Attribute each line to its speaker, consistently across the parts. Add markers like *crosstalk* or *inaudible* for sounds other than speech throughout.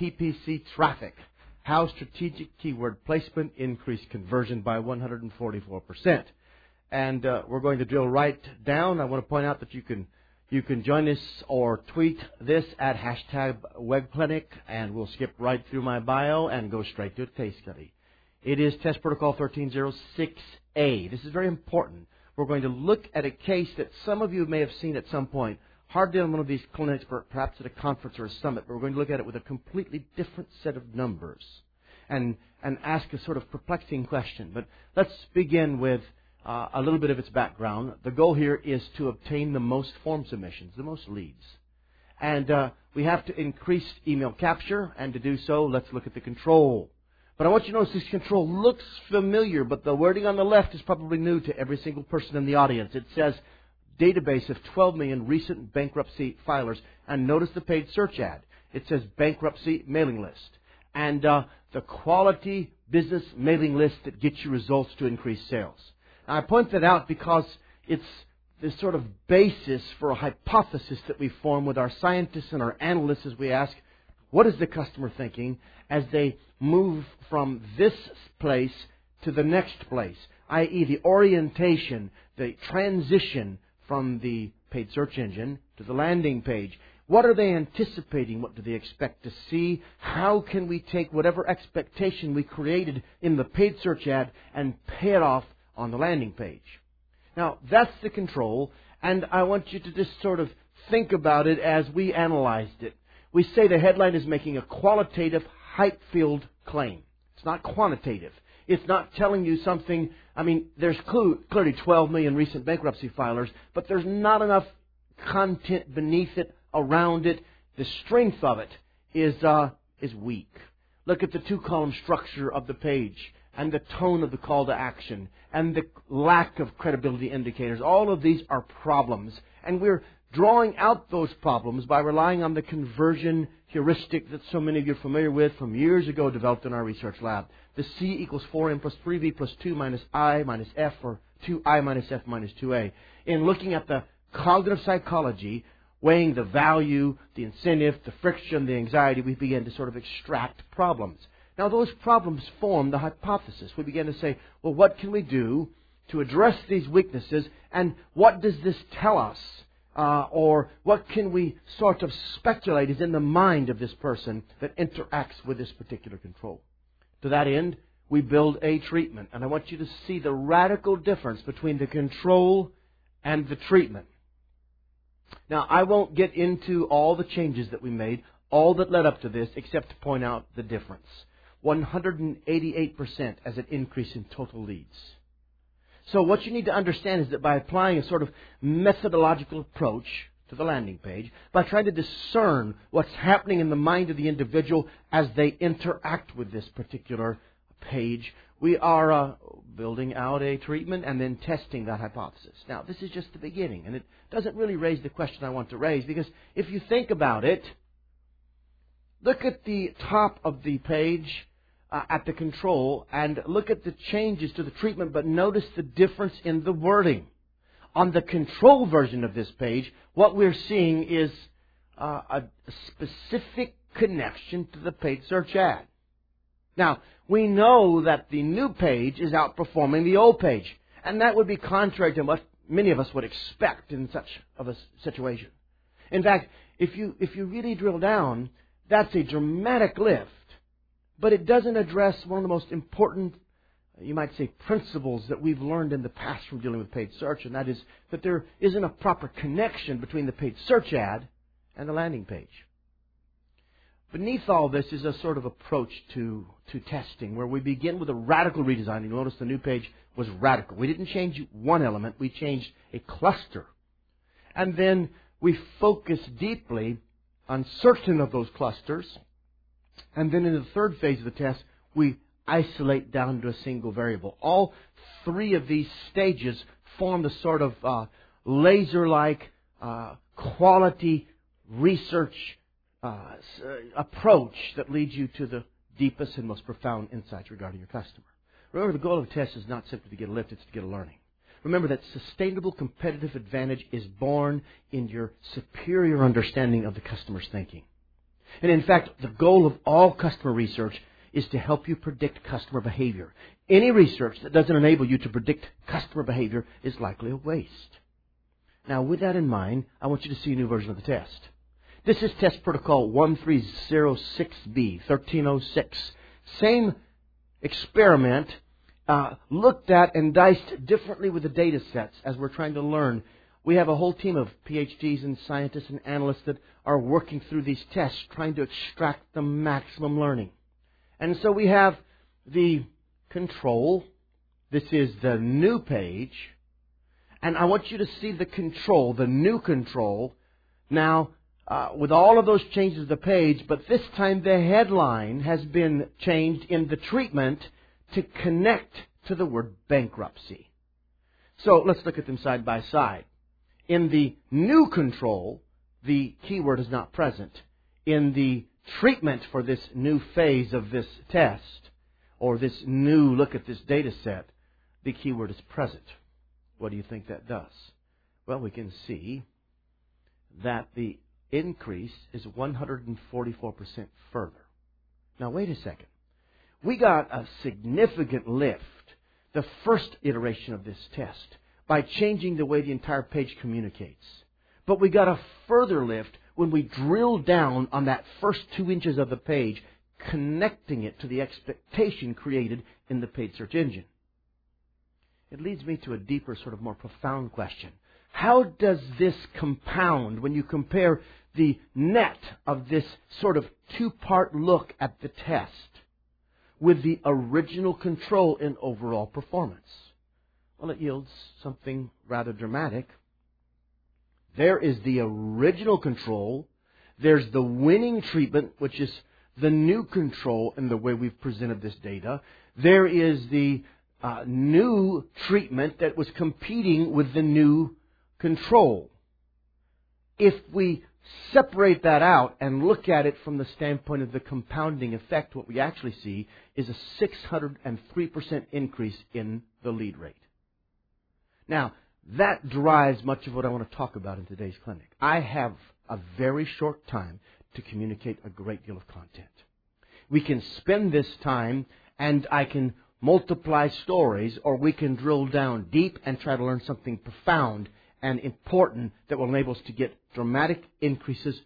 Speaker 1: PPC traffic. How strategic keyword placement increased conversion by 144%. And uh, we're going to drill right down. I want to point out that you can you can join us or tweet this at hashtag webclinic, and we'll skip right through my bio and go straight to a case study. It is test protocol 1306A. This is very important. We're going to look at a case that some of you may have seen at some point hardly on one of these clinics, perhaps at a conference or a summit, but we're going to look at it with a completely different set of numbers and, and ask a sort of perplexing question. But let's begin with uh, a little bit of its background. The goal here is to obtain the most form submissions, the most leads. And uh, we have to increase email capture, and to do so, let's look at the control. But I want you to notice this control looks familiar, but the wording on the left is probably new to every single person in the audience. It says database of 12 million recent bankruptcy filers. And notice the paid search ad. It says bankruptcy mailing list. And uh, the quality business mailing list that gets you results to increase sales. Now, I point that out because it's this sort of basis for a hypothesis that we form with our scientists and our analysts as we ask, what is the customer thinking as they move from this place to the next place? i.e., the orientation, the transition from the paid search engine to the landing page. What are they anticipating? What do they expect to see? How can we take whatever expectation we created in the paid search ad and pay it off on the landing page? Now, that's the control, and I want you to just sort of think about it as we analyzed it. We say the headline is making a qualitative, hype filled claim. It's not quantitative. It's not telling you something. I mean, there's clearly 12 million recent bankruptcy filers, but there's not enough content beneath it, around it. The strength of it is, uh, is weak. Look at the two column structure of the page and the tone of the call to action and the lack of credibility indicators. All of these are problems. And we're drawing out those problems by relying on the conversion heuristic that so many of you are familiar with from years ago developed in our research lab. The C equals 4m plus 3v plus 2 minus i minus f or 2i minus f minus 2a. In looking at the cognitive psychology, weighing the value, the incentive, the friction, the anxiety, we begin to sort of extract problems. Now those problems form the hypothesis. We begin to say, well, what can we do to address these weaknesses and what does this tell us uh, or what can we sort of speculate is in the mind of this person that interacts with this particular control. To that end, we build a treatment. And I want you to see the radical difference between the control and the treatment. Now, I won't get into all the changes that we made, all that led up to this, except to point out the difference. 188% as an increase in total leads. So what you need to understand is that by applying a sort of methodological approach to the landing page, by trying to discern what's happening in the mind of the individual as they interact with this particular page, we are uh, building out a treatment and then testing that hypothesis. Now, this is just the beginning, and it doesn't really raise the question I want to raise because if you think about it, look at the top of the page uh, at the control and look at the changes to the treatment, but notice the difference in the wording. On the control version of this page, what we're seeing is uh, a specific connection to the paid search ad. Now, we know that the new page is outperforming the old page, and that would be contrary to what many of us would expect in such of a situation. In fact, if you, if you really drill down, that's a dramatic lift but it doesn't address one of the most important, uh, you might say, principles that we've learned in the past from dealing with paid search, and that is that there isn't a proper connection between the paid search ad and the landing page. Beneath all this is a sort of approach to, to testing where we begin with a radical redesign. you'll notice the new page was radical. We didn't change one element, we changed a cluster. And then we focus deeply on certain of those clusters And then in the third phase of the test, we isolate down to a single variable. All three of these stages form the sort of uh, laser-like uh, quality research uh, uh, approach that leads you to the deepest and most profound insights regarding your customer. Remember, the goal of a test is not simply to get a lift, it's to get a learning. Remember that sustainable competitive advantage is born in your superior understanding of the customer's thinking. And in fact, the goal of all customer research is to help you predict customer behavior. Any research that doesn't enable you to predict customer behavior is likely a waste. Now, with that in mind, I want you to see a new version of the test. This is test protocol 1306B, 1306. Same experiment, uh, looked at and diced differently with the data sets as we're trying to learn. We have a whole team of PhDs and scientists and analysts that are working through these tests, trying to extract the maximum learning. And so we have the control. This is the new page. And I want you to see the control, the new control, now uh, with all of those changes to the page, but this time the headline has been changed in the treatment to connect to the word bankruptcy. So let's look at them side by side. In the new control, the keyword is not present. In the treatment for this new phase of this test, or this new look at this data set, the keyword is present. What do you think that does? Well, we can see that the increase is 144% further. Now, wait a second. We got a significant lift, the first iteration of this test, by changing the way the entire page communicates. But we got a further lift when we drill down on that first two inches of the page, connecting it to the expectation created in the paid search engine. It leads me to a deeper, sort of more profound question. How does this compound when you compare the net of this sort of two part look at the test with the original control in overall performance? Well, it yields something rather dramatic. There is the original control. There's the winning treatment, which is the new control in the way we've presented this data. There is the uh, new treatment that was competing with the new control. If we separate that out and look at it from the standpoint of the compounding effect, what we actually see is a 603% increase in the lead rate. Now, that drives much of what I want to talk about in today's clinic. I have a very short time to communicate a great deal of content. We can spend this time and I can multiply stories or we can drill down deep and try to learn something profound and important that will enable us to get dramatic increases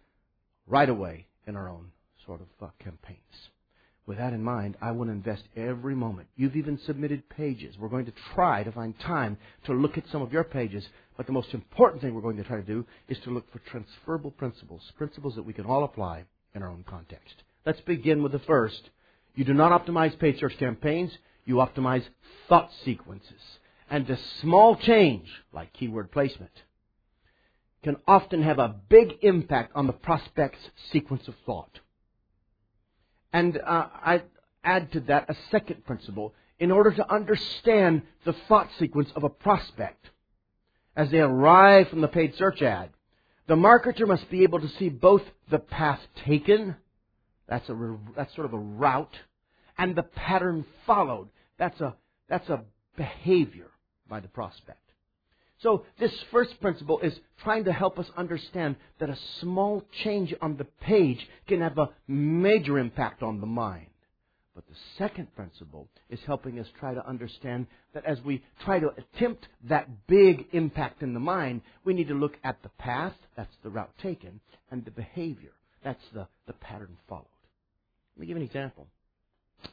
Speaker 1: right away in our own sort of uh, campaigns. With that in mind, I want to invest every moment. You've even submitted pages. We're going to try to find time to look at some of your pages, but the most important thing we're going to try to do is to look for transferable principles, principles that we can all apply in our own context. Let's begin with the first. You do not optimize paid search campaigns, you optimize thought sequences. And a small change, like keyword placement, can often have a big impact on the prospect's sequence of thought. And uh, I add to that a second principle. In order to understand the thought sequence of a prospect as they arrive from the paid search ad, the marketer must be able to see both the path taken, that's, a, that's sort of a route, and the pattern followed. That's a, that's a behavior by the prospect. So this first principle is trying to help us understand that a small change on the page can have a major impact on the mind. But the second principle is helping us try to understand that as we try to attempt that big impact in the mind, we need to look at the path, that's the route taken, and the behavior, that's the, the pattern followed. Let me give an example.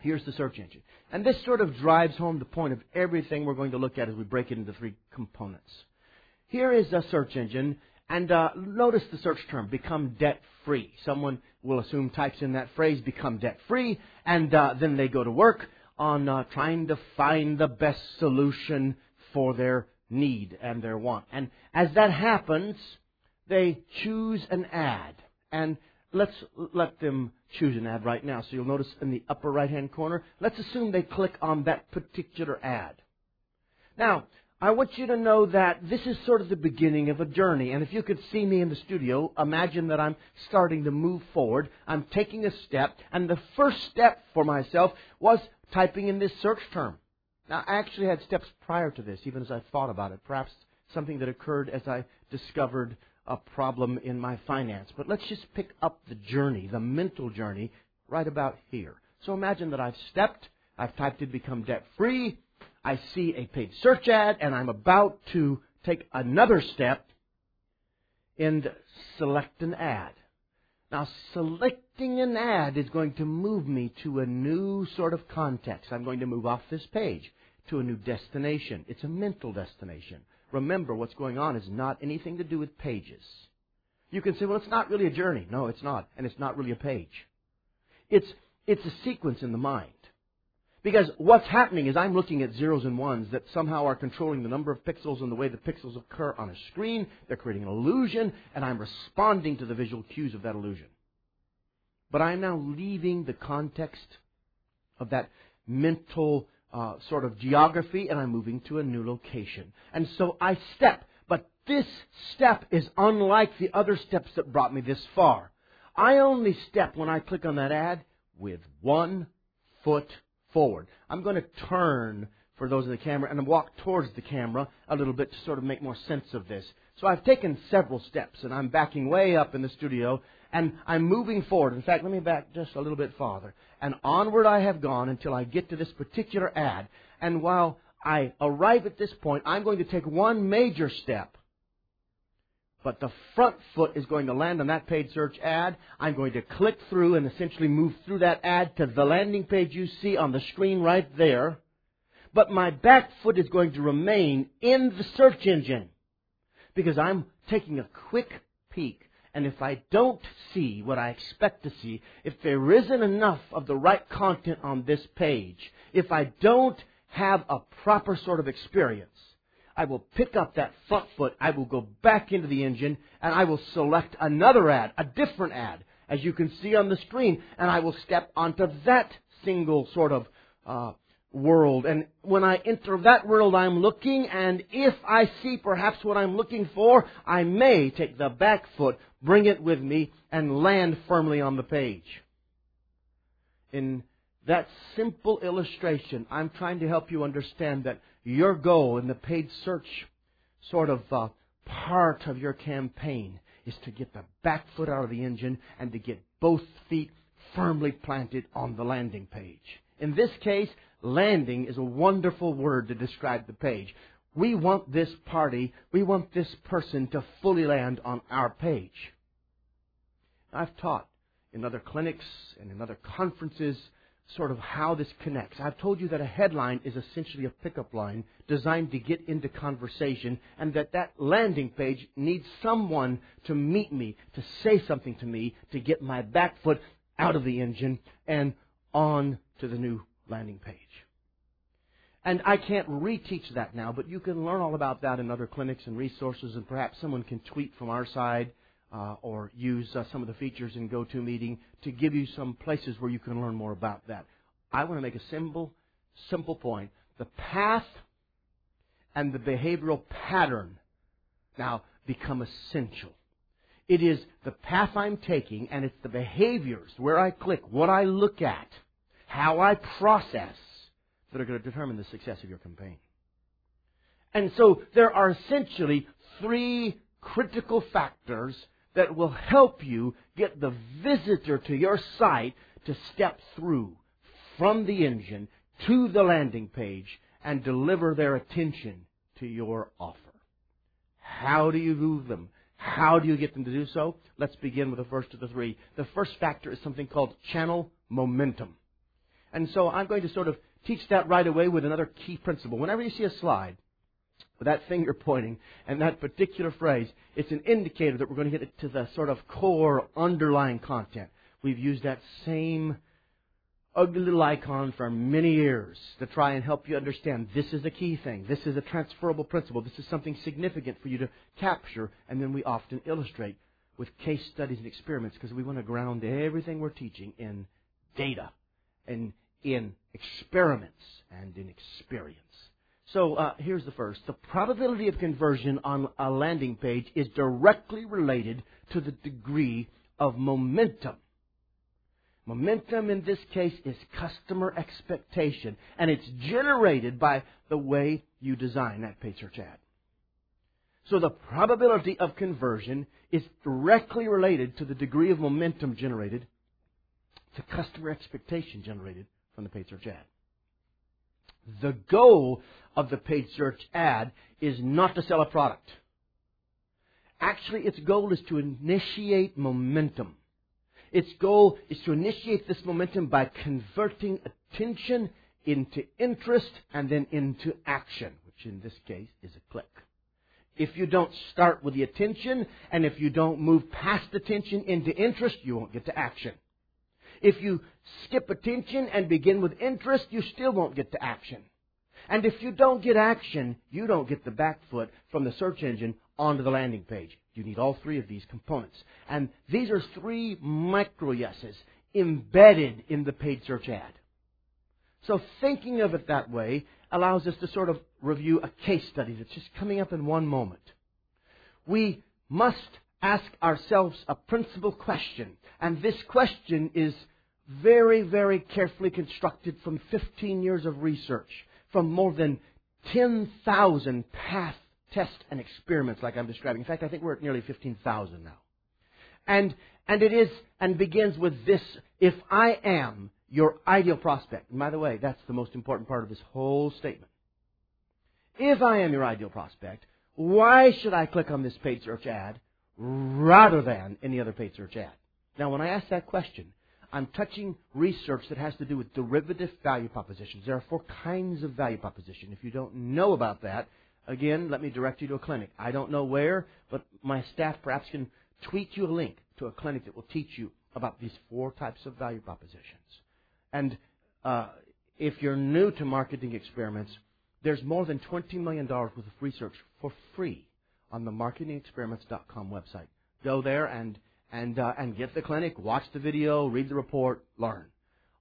Speaker 1: Here's the search engine. And this sort of drives home the point of everything we're going to look at as we break it into three components. Here is a search engine, and uh, notice the search term, become debt free. Someone will assume types in that phrase, become debt free, and uh, then they go to work on uh, trying to find the best solution for their need and their want. And as that happens, they choose an ad. And let's let them choose an ad right now. So you'll notice in the upper right hand corner, let's assume they click on that particular ad. Now, I want you to know that this is sort of the beginning of a journey. And if you could see me in the studio, imagine that I'm starting to move forward. I'm taking a step. And the first step for myself was typing in this search term. Now, I actually had steps prior to this, even as I thought about it. Perhaps something that occurred as I discovered a problem in my finance. But let's just pick up the journey, the mental journey, right about here. So imagine that I've stepped, I've typed in become debt free, I see a paid search ad, and I'm about to take another step and select an ad. Now, selecting an ad is going to move me to a new sort of context. I'm going to move off this page to a new destination. It's a mental destination. Remember, what's going on is not anything to do with pages. You can say, well, it's not really a journey. No, it's not. And it's not really a page. It's, it's a sequence in the mind. Because what's happening is I'm looking at zeros and ones that somehow are controlling the number of pixels and the way the pixels occur on a screen. They're creating an illusion, and I'm responding to the visual cues of that illusion. But I'm now leaving the context of that mental uh, sort of geography, and I'm moving to a new location. And so I step. But this step is unlike the other steps that brought me this far. I only step when I click on that ad with one foot forward. I'm going to turn for those in the camera and walk towards the camera a little bit to sort of make more sense of this. So I've taken several steps and I'm backing way up in the studio and I'm moving forward. In fact, let me back just a little bit farther. And onward I have gone until I get to this particular ad. And while I arrive at this point, I'm going to take one major step but the front foot is going to land on that paid search ad. I'm going to click through and essentially move through that ad to the landing page you see on the screen right there. But my back foot is going to remain in the search engine because I'm taking a quick peek. And if I don't see what I expect to see, if there isn't enough of the right content on this page, if I don't have a proper sort of experience, I will pick up that front foot, I will go back into the engine, and I will select another ad, a different ad, as you can see on the screen, and I will step onto that single sort of uh, world. And when I enter that world, I'm looking, and if I see perhaps what I'm looking for, I may take the back foot, bring it with me, and land firmly on the page. In that simple illustration, I'm trying to help you understand that your goal in the paid search sort of uh, part of your campaign is to get the back foot out of the engine and to get both feet firmly planted on the landing page. In this case, landing is a wonderful word to describe the page. We want this party, we want this person to fully land on our page. I've taught in other clinics and in other conferences sort of how this connects. I've told you that a headline is essentially a pickup line designed to get into conversation and that that landing page needs someone to meet me, to say something to me, to get my back foot out of the engine and on to the new landing page. And I can't reteach that now, but you can learn all about that in other clinics and resources, and perhaps someone can tweet from our side uh, or use uh, some of the features in GoToMeeting to give you some places where you can learn more about that. I want to make a simple, simple point. The path and the behavioral pattern now become essential. It is the path I'm taking and it's the behaviors, where I click, what I look at, how I process that are going to determine the success of your campaign. And so there are essentially three critical factors that will help you get the visitor to your site to step through from the engine to the landing page and deliver their attention to your offer. How do you move them? How do you get them to do so? Let's begin with the first of the three. The first factor is something called channel momentum. And so I'm going to sort of teach that right away with another key principle. Whenever you see a slide, with that finger *laughs* pointing and that particular phrase, it's an indicator that we're going to get to the sort of core underlying content. We've used that same ugly little icon for many years to try and help you understand this is a key thing. This is a transferable principle. This is something significant for you to capture, and then we often illustrate. with case studies and experiments because we want to ground everything we're teaching in data and in experiments and in experience. So uh, here's the first. The probability of conversion on a landing page is directly related to the degree of momentum. Momentum in this case is customer expectation, and it's generated by the way you design that paid search ad. So the probability of conversion is directly related to the degree of momentum generated, to customer expectation generated from the paid search ad. The goal of the paid search ad is not to sell a product. Actually, its goal is to initiate momentum. Its goal is to initiate this momentum by converting attention into interest and then into action, which in this case is a click. If you don't start with the attention and if you don't move past attention into interest, you won't get to action. If you skip attention and begin with interest, you still won't get to action. And if you don't get action, you don't get the back foot from the search engine onto the landing page. You need all three of these components. And these are three micro yeses embedded in the paid search ad. So thinking of it that way allows us to sort of review a case study that's just coming up in one moment. We must ask ourselves a principal question, and this question is very, very carefully constructed from 15 years of research, from more than 10,000 path tests and experiments like I'm describing. In fact, I think we're at nearly 15,000 now. And, and it is, and begins with this, if I am your ideal prospect. And by the way, that's the most important part of this whole statement. If I am your ideal prospect, why should I click on this paid search ad rather than any other paid search ad? Now, when I ask that question, I'm touching research that has to do with derivative value propositions. There are four kinds of value proposition. If you don't know about that, again, let me direct you to a clinic. I don't know where, but my staff perhaps can tweet you a link to a clinic that will teach you about these four types of value propositions. And uh, if you're new to marketing experiments, there's more than $20 million worth of research for free on the marketingexperiments.com website. Go there and and uh, and get the clinic, watch the video, read the report, learn.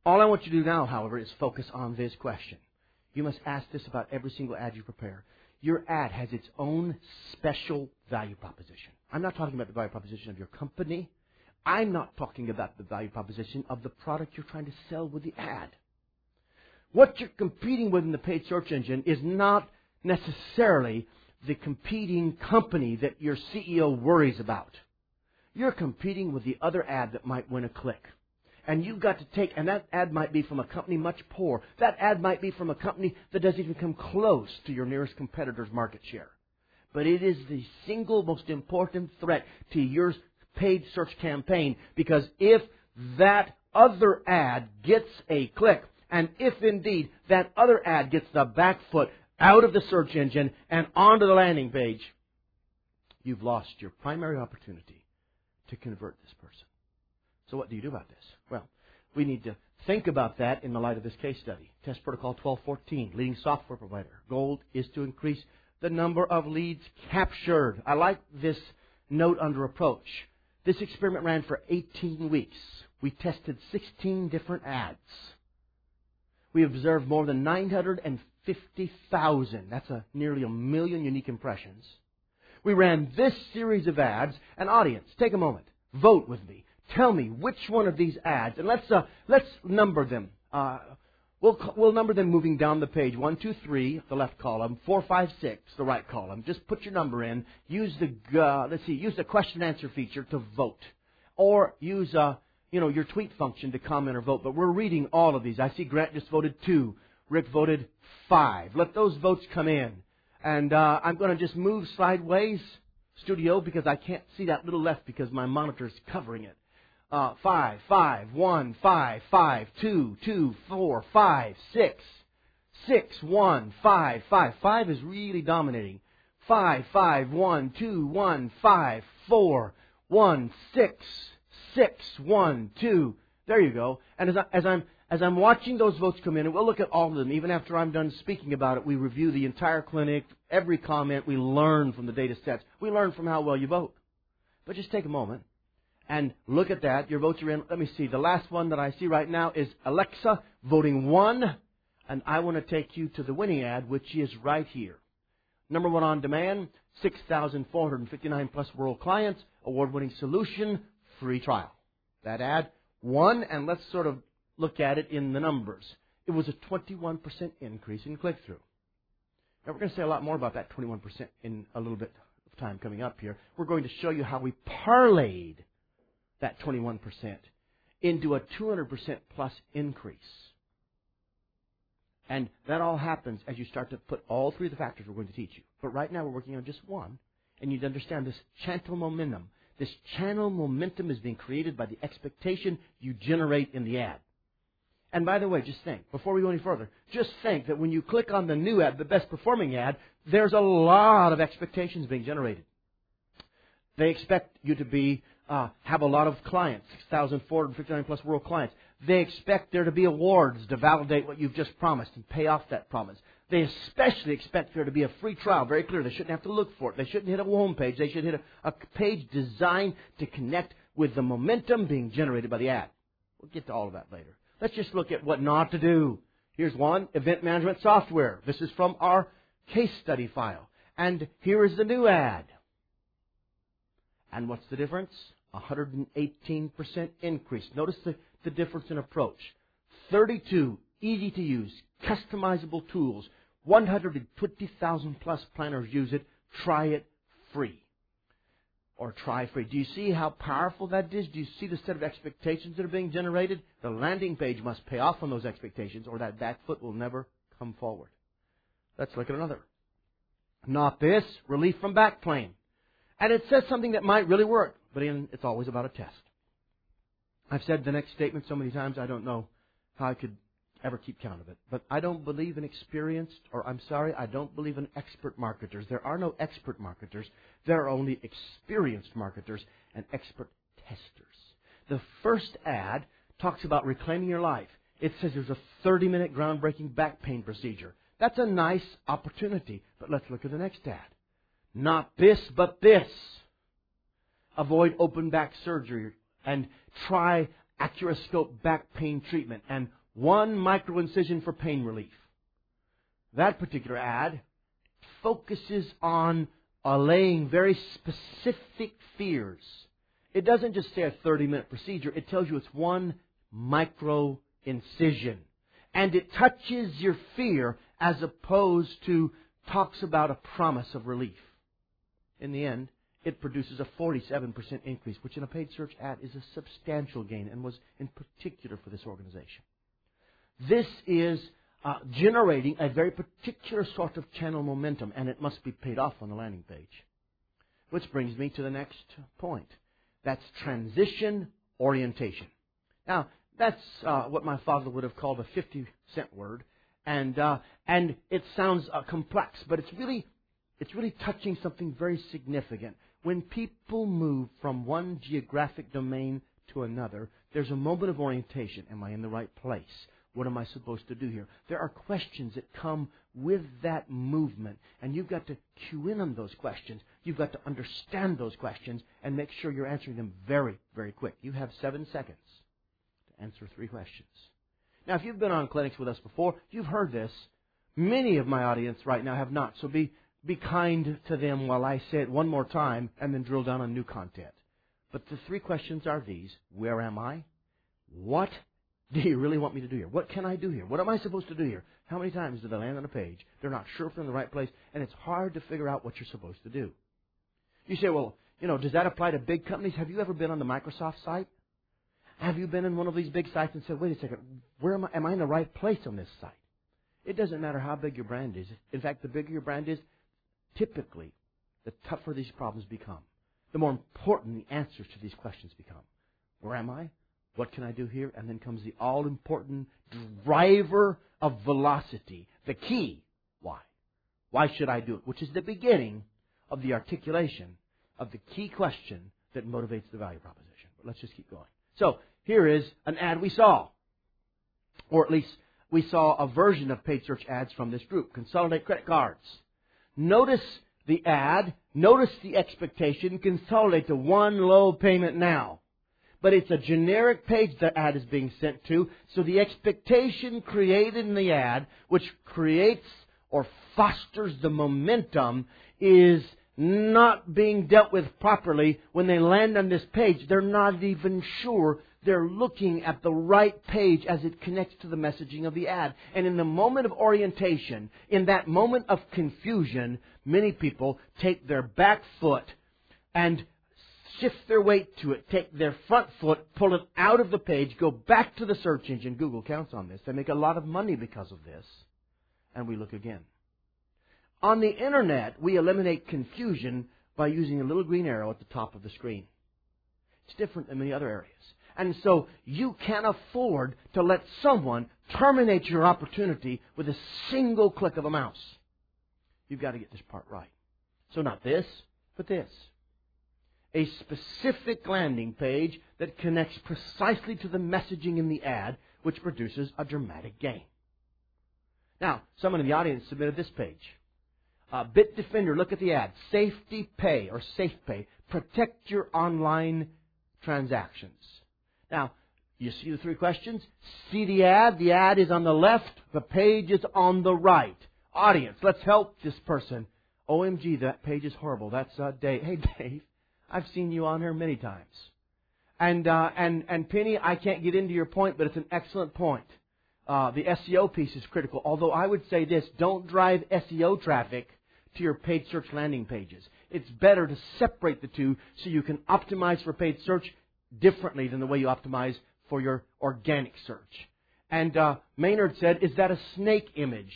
Speaker 1: All I want you to do now, however, is focus on this question. You must ask this about every single ad you prepare. Your ad has its own special value proposition. I'm not talking about the value proposition of your company. I'm not talking about the value proposition of the product you're trying to sell with the ad. What you're competing with in the paid search engine is not necessarily the competing company that your CEO worries about. You're competing with the other ad that might win a click. And you've got to take, and that ad might be from a company much poor. That ad might be from a company that doesn't even come close to your nearest competitor's market share. But it is the single most important threat to your paid search campaign because if that other ad gets a click, and if indeed that other ad gets the back foot out of the search engine and onto the landing page, you've lost your primary opportunity to convert this person. So what do you do about this? Well, we need to think about that in the light of this case study. Test Protocol 1214, leading software provider. Goal is to increase the number of leads captured. I like this note under approach. This experiment ran for 18 weeks. We tested 16 different ads. We observed more than 950,000. That's a, nearly a million unique impressions. We ran this series of ads. An audience, take a moment. Vote with me. Tell me which one of these ads, and let's, uh, let's number them. Uh, we'll, we'll number them moving down the page. One, two, three, the left column. Four, five, six, the right column. Just put your number in. Use the, uh, let's see, use the question answer feature to vote. Or use, uh, you know, your tweet function to comment or vote. But we're reading all of these. I see Grant just voted two. Rick voted five. Let those votes come in. And uh, I'm going to just move sideways, studio, because I can't see that little left because my monitor's covering it. Uh, five, five, one, five, five, two, two, four, five, six, six, one, five, five. Five is really dominating. Five, five, one, two, one, five, four, one, six, six, one, two. There you go. And as, I, as I'm as I'm watching those votes come in, and we'll look at all of them, even after I'm done speaking about it, we review the entire clinic, every comment, we learn from the data sets. We learn from how well you vote. But just take a moment and look at that. Your votes are in. Let me see. The last one that I see right now is Alexa voting one. And I want to take you to the winning ad, which is right here. Number one on demand, 6,459 plus world clients, award winning solution, free trial. That ad one, and let's sort of look at it in the numbers. It was a 21% increase in click through. Now we're going to say a lot more about that 21% in a little bit of time coming up here. We're going to show you how we parlayed that 21% into a 200% plus increase. And that all happens as you start to put all three of the factors we're going to teach you. But right now we're working on just one. And you need to understand this channel momentum. This channel momentum is being created by the expectation you generate in the ad. And by the way, just think, before we go any further, just think that when you click on the new ad, the best performing ad, there's a lot of expectations being generated. They expect you to be uh, have a lot of clients, 6,459 plus world clients. They expect there to be awards to validate what you've just promised and pay off that promise. They especially expect there to be a free trial, very clear. They shouldn't have to look for it. They shouldn't hit a home page. They should hit a, a page designed to connect with the momentum being generated by the ad. We'll get to all of that later. Let's just look at what not to do. Here's one, event management software. This is from our case study file. And here is the new ad. And what's the difference? 118% increase. Notice the, the difference in approach. 32 easy to use, customizable tools. 120,000 plus planners use it. Try it free. Or try. Do you see how powerful that is? Do you see the set of expectations that are being generated? The landing page must pay off on those expectations or that back foot will never come forward. Let's look at another. Not this, relief from back pain. And it says something that might really work, but it's always about a test. I've said the next statement so many times I don't know how I could ever keep count of it. But I don't believe in experienced, or I'm sorry, I don't believe in expert marketers. There are no expert marketers. There are only experienced marketers and expert testers. The first ad talks about reclaiming your life. It says there's a 30 minute groundbreaking back pain procedure. That's a nice opportunity. But let's look at the next ad. Not this, but this. Avoid open back surgery and try Accuroscope back pain treatment and one microincision for pain relief. That particular ad focuses on allaying very specific fears. It doesn't just say a 30 minute procedure, it tells you it's one micro incision. And it touches your fear as opposed to talks about a promise of relief. In the end, it produces a 47% increase, which in a paid search ad is a substantial gain and was in particular for this organization. This is uh, generating a very particular sort of channel momentum, and it must be paid off on the landing page. Which brings me to the next point. That's transition orientation. Now, that's uh, what my father would have called a 50 cent word, and uh, and it sounds uh, complex, but it's really it's really touching something very significant. When people move from one geographic domain to another, there's a moment of orientation. Am I in the right place? What am I supposed to do here? There are questions that come with that movement, and you've got to cue in on those questions. You've got to understand those questions and make sure you're answering them very, very quick. You have seven seconds to answer three questions. Now, if you've been on clinics with us before, you've heard this. Many of my audience right now have not, so be, be kind to them while I say it one more time and then drill down on new content. But the three questions are these Where am I? What do you really want me to do here? What can I do here? What am I supposed to do here? How many times do they land on a page? They're not sure if they're in the right place, and it's hard to figure out what you're supposed to do. You say, well, you know, does that apply to big companies? Have you ever been on the Microsoft site? Have you been in one of these big sites and said, wait a second, where am I? Am I in the right place on this site? It doesn't matter how big your brand is. In fact, the bigger your brand is, typically, the tougher these problems become. The more important the answers to these questions become. Where am I? What can I do here? And then comes the all important driver of velocity, the key. Why? Why should I do it? Which is the beginning of the articulation of the key question that motivates the value proposition. But let's just keep going. So, here is an ad we saw. Or at least we saw a version of paid search ads from this group. Consolidate credit cards. Notice the ad, notice the expectation, consolidate to one low payment now. But it's a generic page the ad is being sent to, so the expectation created in the ad, which creates or fosters the momentum, is not being dealt with properly when they land on this page. They're not even sure they're looking at the right page as it connects to the messaging of the ad. And in the moment of orientation, in that moment of confusion, many people take their back foot and shift their weight to it, take their front foot, pull it out of the page, go back to the search engine. Google counts on this. They make a lot of money because of this. And we look again. On the internet, we eliminate confusion by using a little green arrow at the top of the screen. It's different than many other areas. And so you can't afford to let someone terminate your opportunity with a single click of a mouse. You've got to get this part right. So not this, but this. A specific landing page that connects precisely to the messaging in the ad, which produces a dramatic gain. Now, someone in the audience submitted this page. Uh, Bitdefender, look at the ad. Safety Pay or Safe Pay. Protect your online transactions. Now, you see the three questions? See the ad. The ad is on the left. The page is on the right. Audience, let's help this person. OMG, that page is horrible. That's uh, Dave. Hey, Dave, I've seen you on here many times. And uh, and and Penny, I can't get into your point, but it's an excellent point. Uh, the SEO piece is critical. Although I would say this: don't drive SEO traffic to your paid search landing pages. It's better to separate the two so you can optimize for paid search differently than the way you optimize for your organic search. And uh, Maynard said, "Is that a snake image?"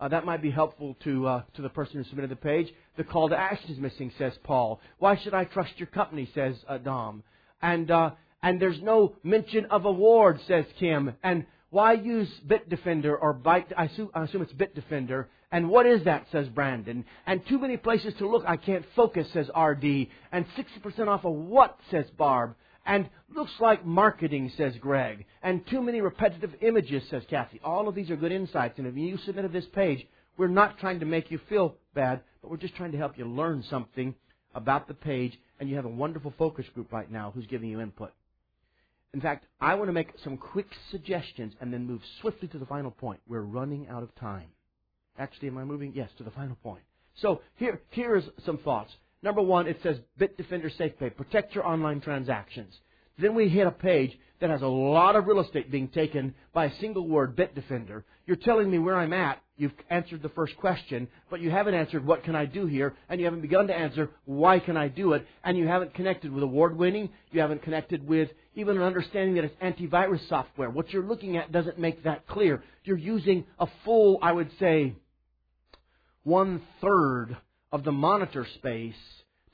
Speaker 1: Uh, that might be helpful to uh, to the person who submitted the page. The call to action is missing, says Paul. Why should I trust your company? Says uh, Dom. And uh, and there's no mention of awards, says Kim. And why use Bitdefender or Byte? I assume, I assume it's Bitdefender. And what is that, says Brandon. And too many places to look. I can't focus, says RD. And 60% off of what, says Barb. And looks like marketing, says Greg. And too many repetitive images, says Kathy. All of these are good insights. And if you submitted this page, we're not trying to make you feel bad, but we're just trying to help you learn something about the page. And you have a wonderful focus group right now who's giving you input. In fact, I want to make some quick suggestions and then move swiftly to the final point. We're running out of time. Actually, am I moving? Yes, to the final point. So here, here is some thoughts. Number one, it says Bitdefender SafePay. Protect your online transactions. Then we hit a page that has a lot of real estate being taken by a single word, Bitdefender. You're telling me where I'm at. You've answered the first question, but you haven't answered what can I do here, and you haven't begun to answer why can I do it, and you haven't connected with award winning. You haven't connected with even an understanding that it's antivirus software. What you're looking at doesn't make that clear. You're using a full, I would say, one third of the monitor space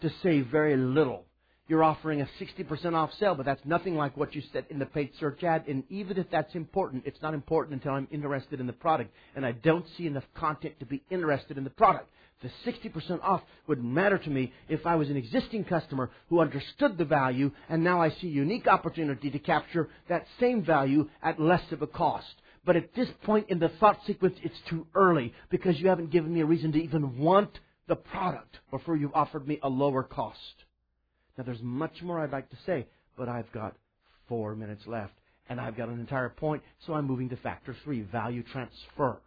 Speaker 1: to save very little. You're offering a 60% off sale, but that's nothing like what you said in the paid search ad. And even if that's important, it's not important until I'm interested in the product. And I don't see enough content to be interested in the product. The 60% off would matter to me if I was an existing customer who understood the value and now I see a unique opportunity to capture that same value at less of a cost. But at this point in the thought sequence, it's too early because you haven't given me a reason to even want the product before you've offered me a lower cost. Now, there's much more I'd like to say, but I've got four minutes left, and I've got an entire point, so I'm moving to factor three value transfer.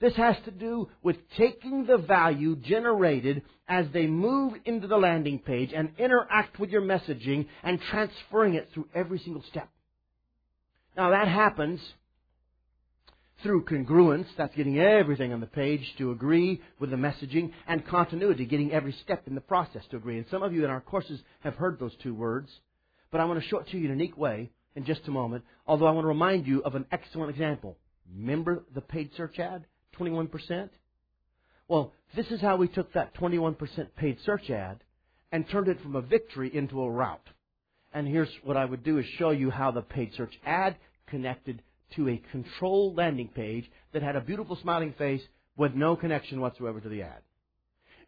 Speaker 1: This has to do with taking the value generated as they move into the landing page and interact with your messaging and transferring it through every single step. Now, that happens through congruence, that's getting everything on the page to agree with the messaging, and continuity, getting every step in the process to agree. And some of you in our courses have heard those two words, but I want to show it to you in a unique way in just a moment, although I want to remind you of an excellent example. Remember the paid search ad? 21%? Well, this is how we took that 21% paid search ad and turned it from a victory into a rout. And here's what I would do is show you how the paid search ad connected to a control landing page that had a beautiful smiling face with no connection whatsoever to the ad.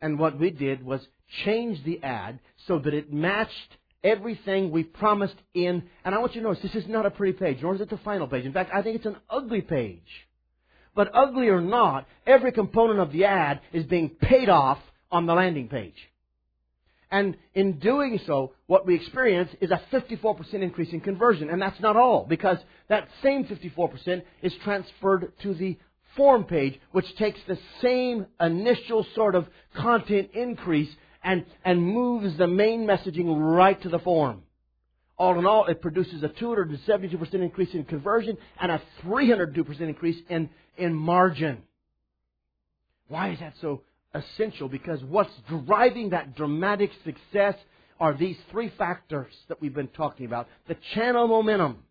Speaker 1: And what we did was change the ad so that it matched everything we promised in. And I want you to notice this is not a pretty page, nor is it the final page. In fact, I think it's an ugly page. But ugly or not, every component of the ad is being paid off on the landing page. And in doing so, what we experience is a 54% increase in conversion. And that's not all, because that same 54% is transferred to the form page, which takes the same initial sort of content increase and, and moves the main messaging right to the form. All in all, it produces a 272% increase in conversion and a 302% increase in, in margin. Why is that so essential? Because what's driving that dramatic success are these three factors that we've been talking about. The channel momentum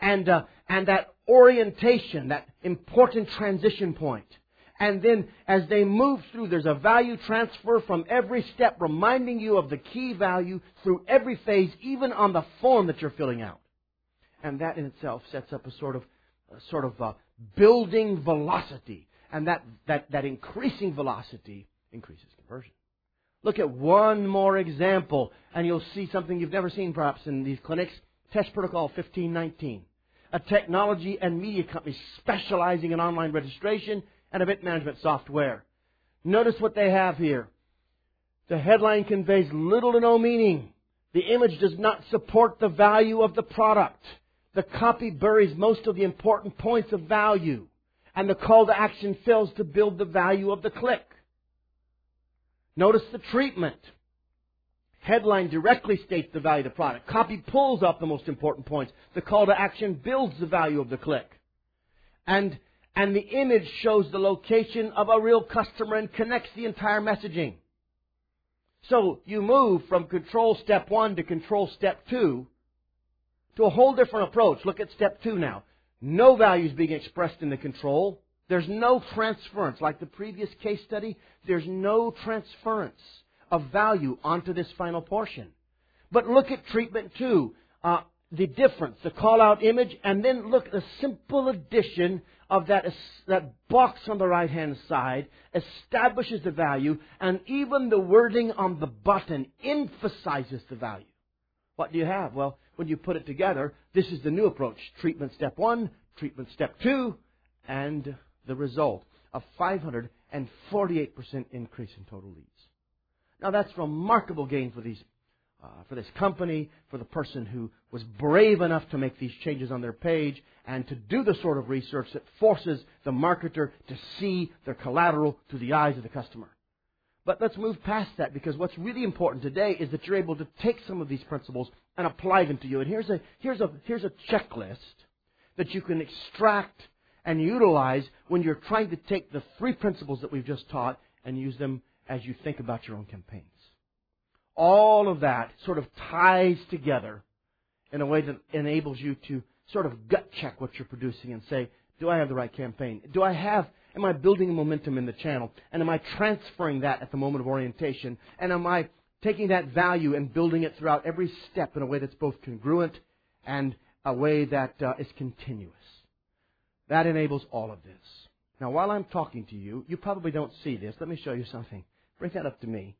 Speaker 1: and, uh, and that orientation, that important transition point. And then as they move through, there's a value transfer from every step, reminding you of the key value through every phase, even on the form that you're filling out. And that in itself sets up a sort of, a sort of uh, building velocity. And that, that, that increasing velocity increases conversion. Look at one more example, and you'll see something you've never seen perhaps in these clinics. Test Protocol 1519. A technology and media company specializing in online registration and event management software. Notice what they have here. The headline conveys little to no meaning. The image does not support the value of the product. The copy buries most of the important points of value. And the call to action fails to build the value of the click. Notice the treatment. Headline directly states the value of the product. Copy pulls up the most important points. The call to action builds the value of the click. And and the image shows the location of a real customer and connects the entire messaging. So you move from control step one to control step two to a whole different approach. Look at step two now. No value is being expressed in the control. There's no transference. Like the previous case study, there's no transference of value onto this final portion. But look at treatment two. Uh, the difference, the call out image, and then look at the simple addition of that, that box on the right hand side establishes the value, and even the wording on the button emphasizes the value. What do you have? Well, when you put it together, this is the new approach. Treatment step one, treatment step two, and the result a 548% increase in total leads. Now that's remarkable gain for these uh, for this company, for the person who was brave enough to make these changes on their page, and to do the sort of research that forces the marketer to see their collateral through the eyes of the customer. But let's move past that because what's really important today is that you're able to take some of these principles and apply them to you. And here's a, here's a, here's a checklist that you can extract and utilize when you're trying to take the three principles that we've just taught and use them as you think about your own campaigns all of that sort of ties together in a way that enables you to sort of gut check what you're producing and say, do I have the right campaign? Do I have, am I building momentum in the channel? And am I transferring that at the moment of orientation? And am I taking that value and building it throughout every step in a way that's both congruent and a way that uh, is continuous? That enables all of this. Now, while I'm talking to you, you probably don't see this. Let me show you something. Bring that up to me.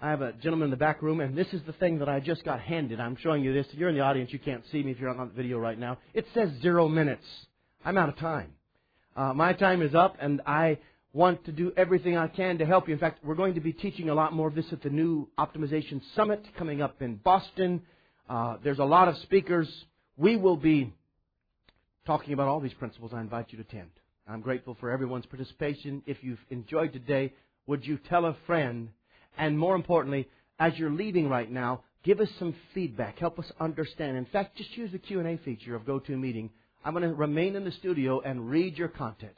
Speaker 1: I have a gentleman in the back room, and this is the thing that I just got handed. I'm showing you this. You're in the audience. You can't see me if you're on the video right now. It says zero minutes. I'm out of time. Uh, my time is up, and I want to do everything I can to help you. In fact, we're going to be teaching a lot more of this at the new Optimization Summit coming up in Boston. Uh, there's a lot of speakers. We will be talking about all these principles. I invite you to attend. I'm grateful for everyone's participation. If you've enjoyed today, would you tell a friend? And more importantly, as you're leaving right now, give us some feedback. Help us understand. In fact, just use the Q&A feature of GoToMeeting. I'm going to remain in the studio and read your content.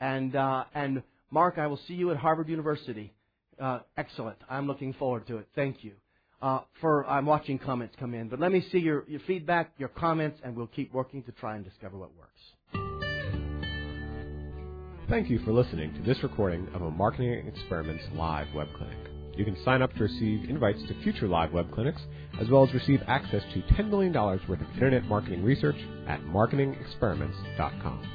Speaker 1: And, uh, and Mark, I will see you at Harvard University. Uh, excellent. I'm looking forward to it. Thank you. Uh, for I'm watching comments come in, but let me see your, your feedback, your comments, and we'll keep working to try and discover what works.
Speaker 2: Thank you for listening to this recording of a Marketing Experiments live web clinic. You can sign up to receive invites to future live web clinics, as well as receive access to $10 million worth of internet marketing research at marketingexperiments.com.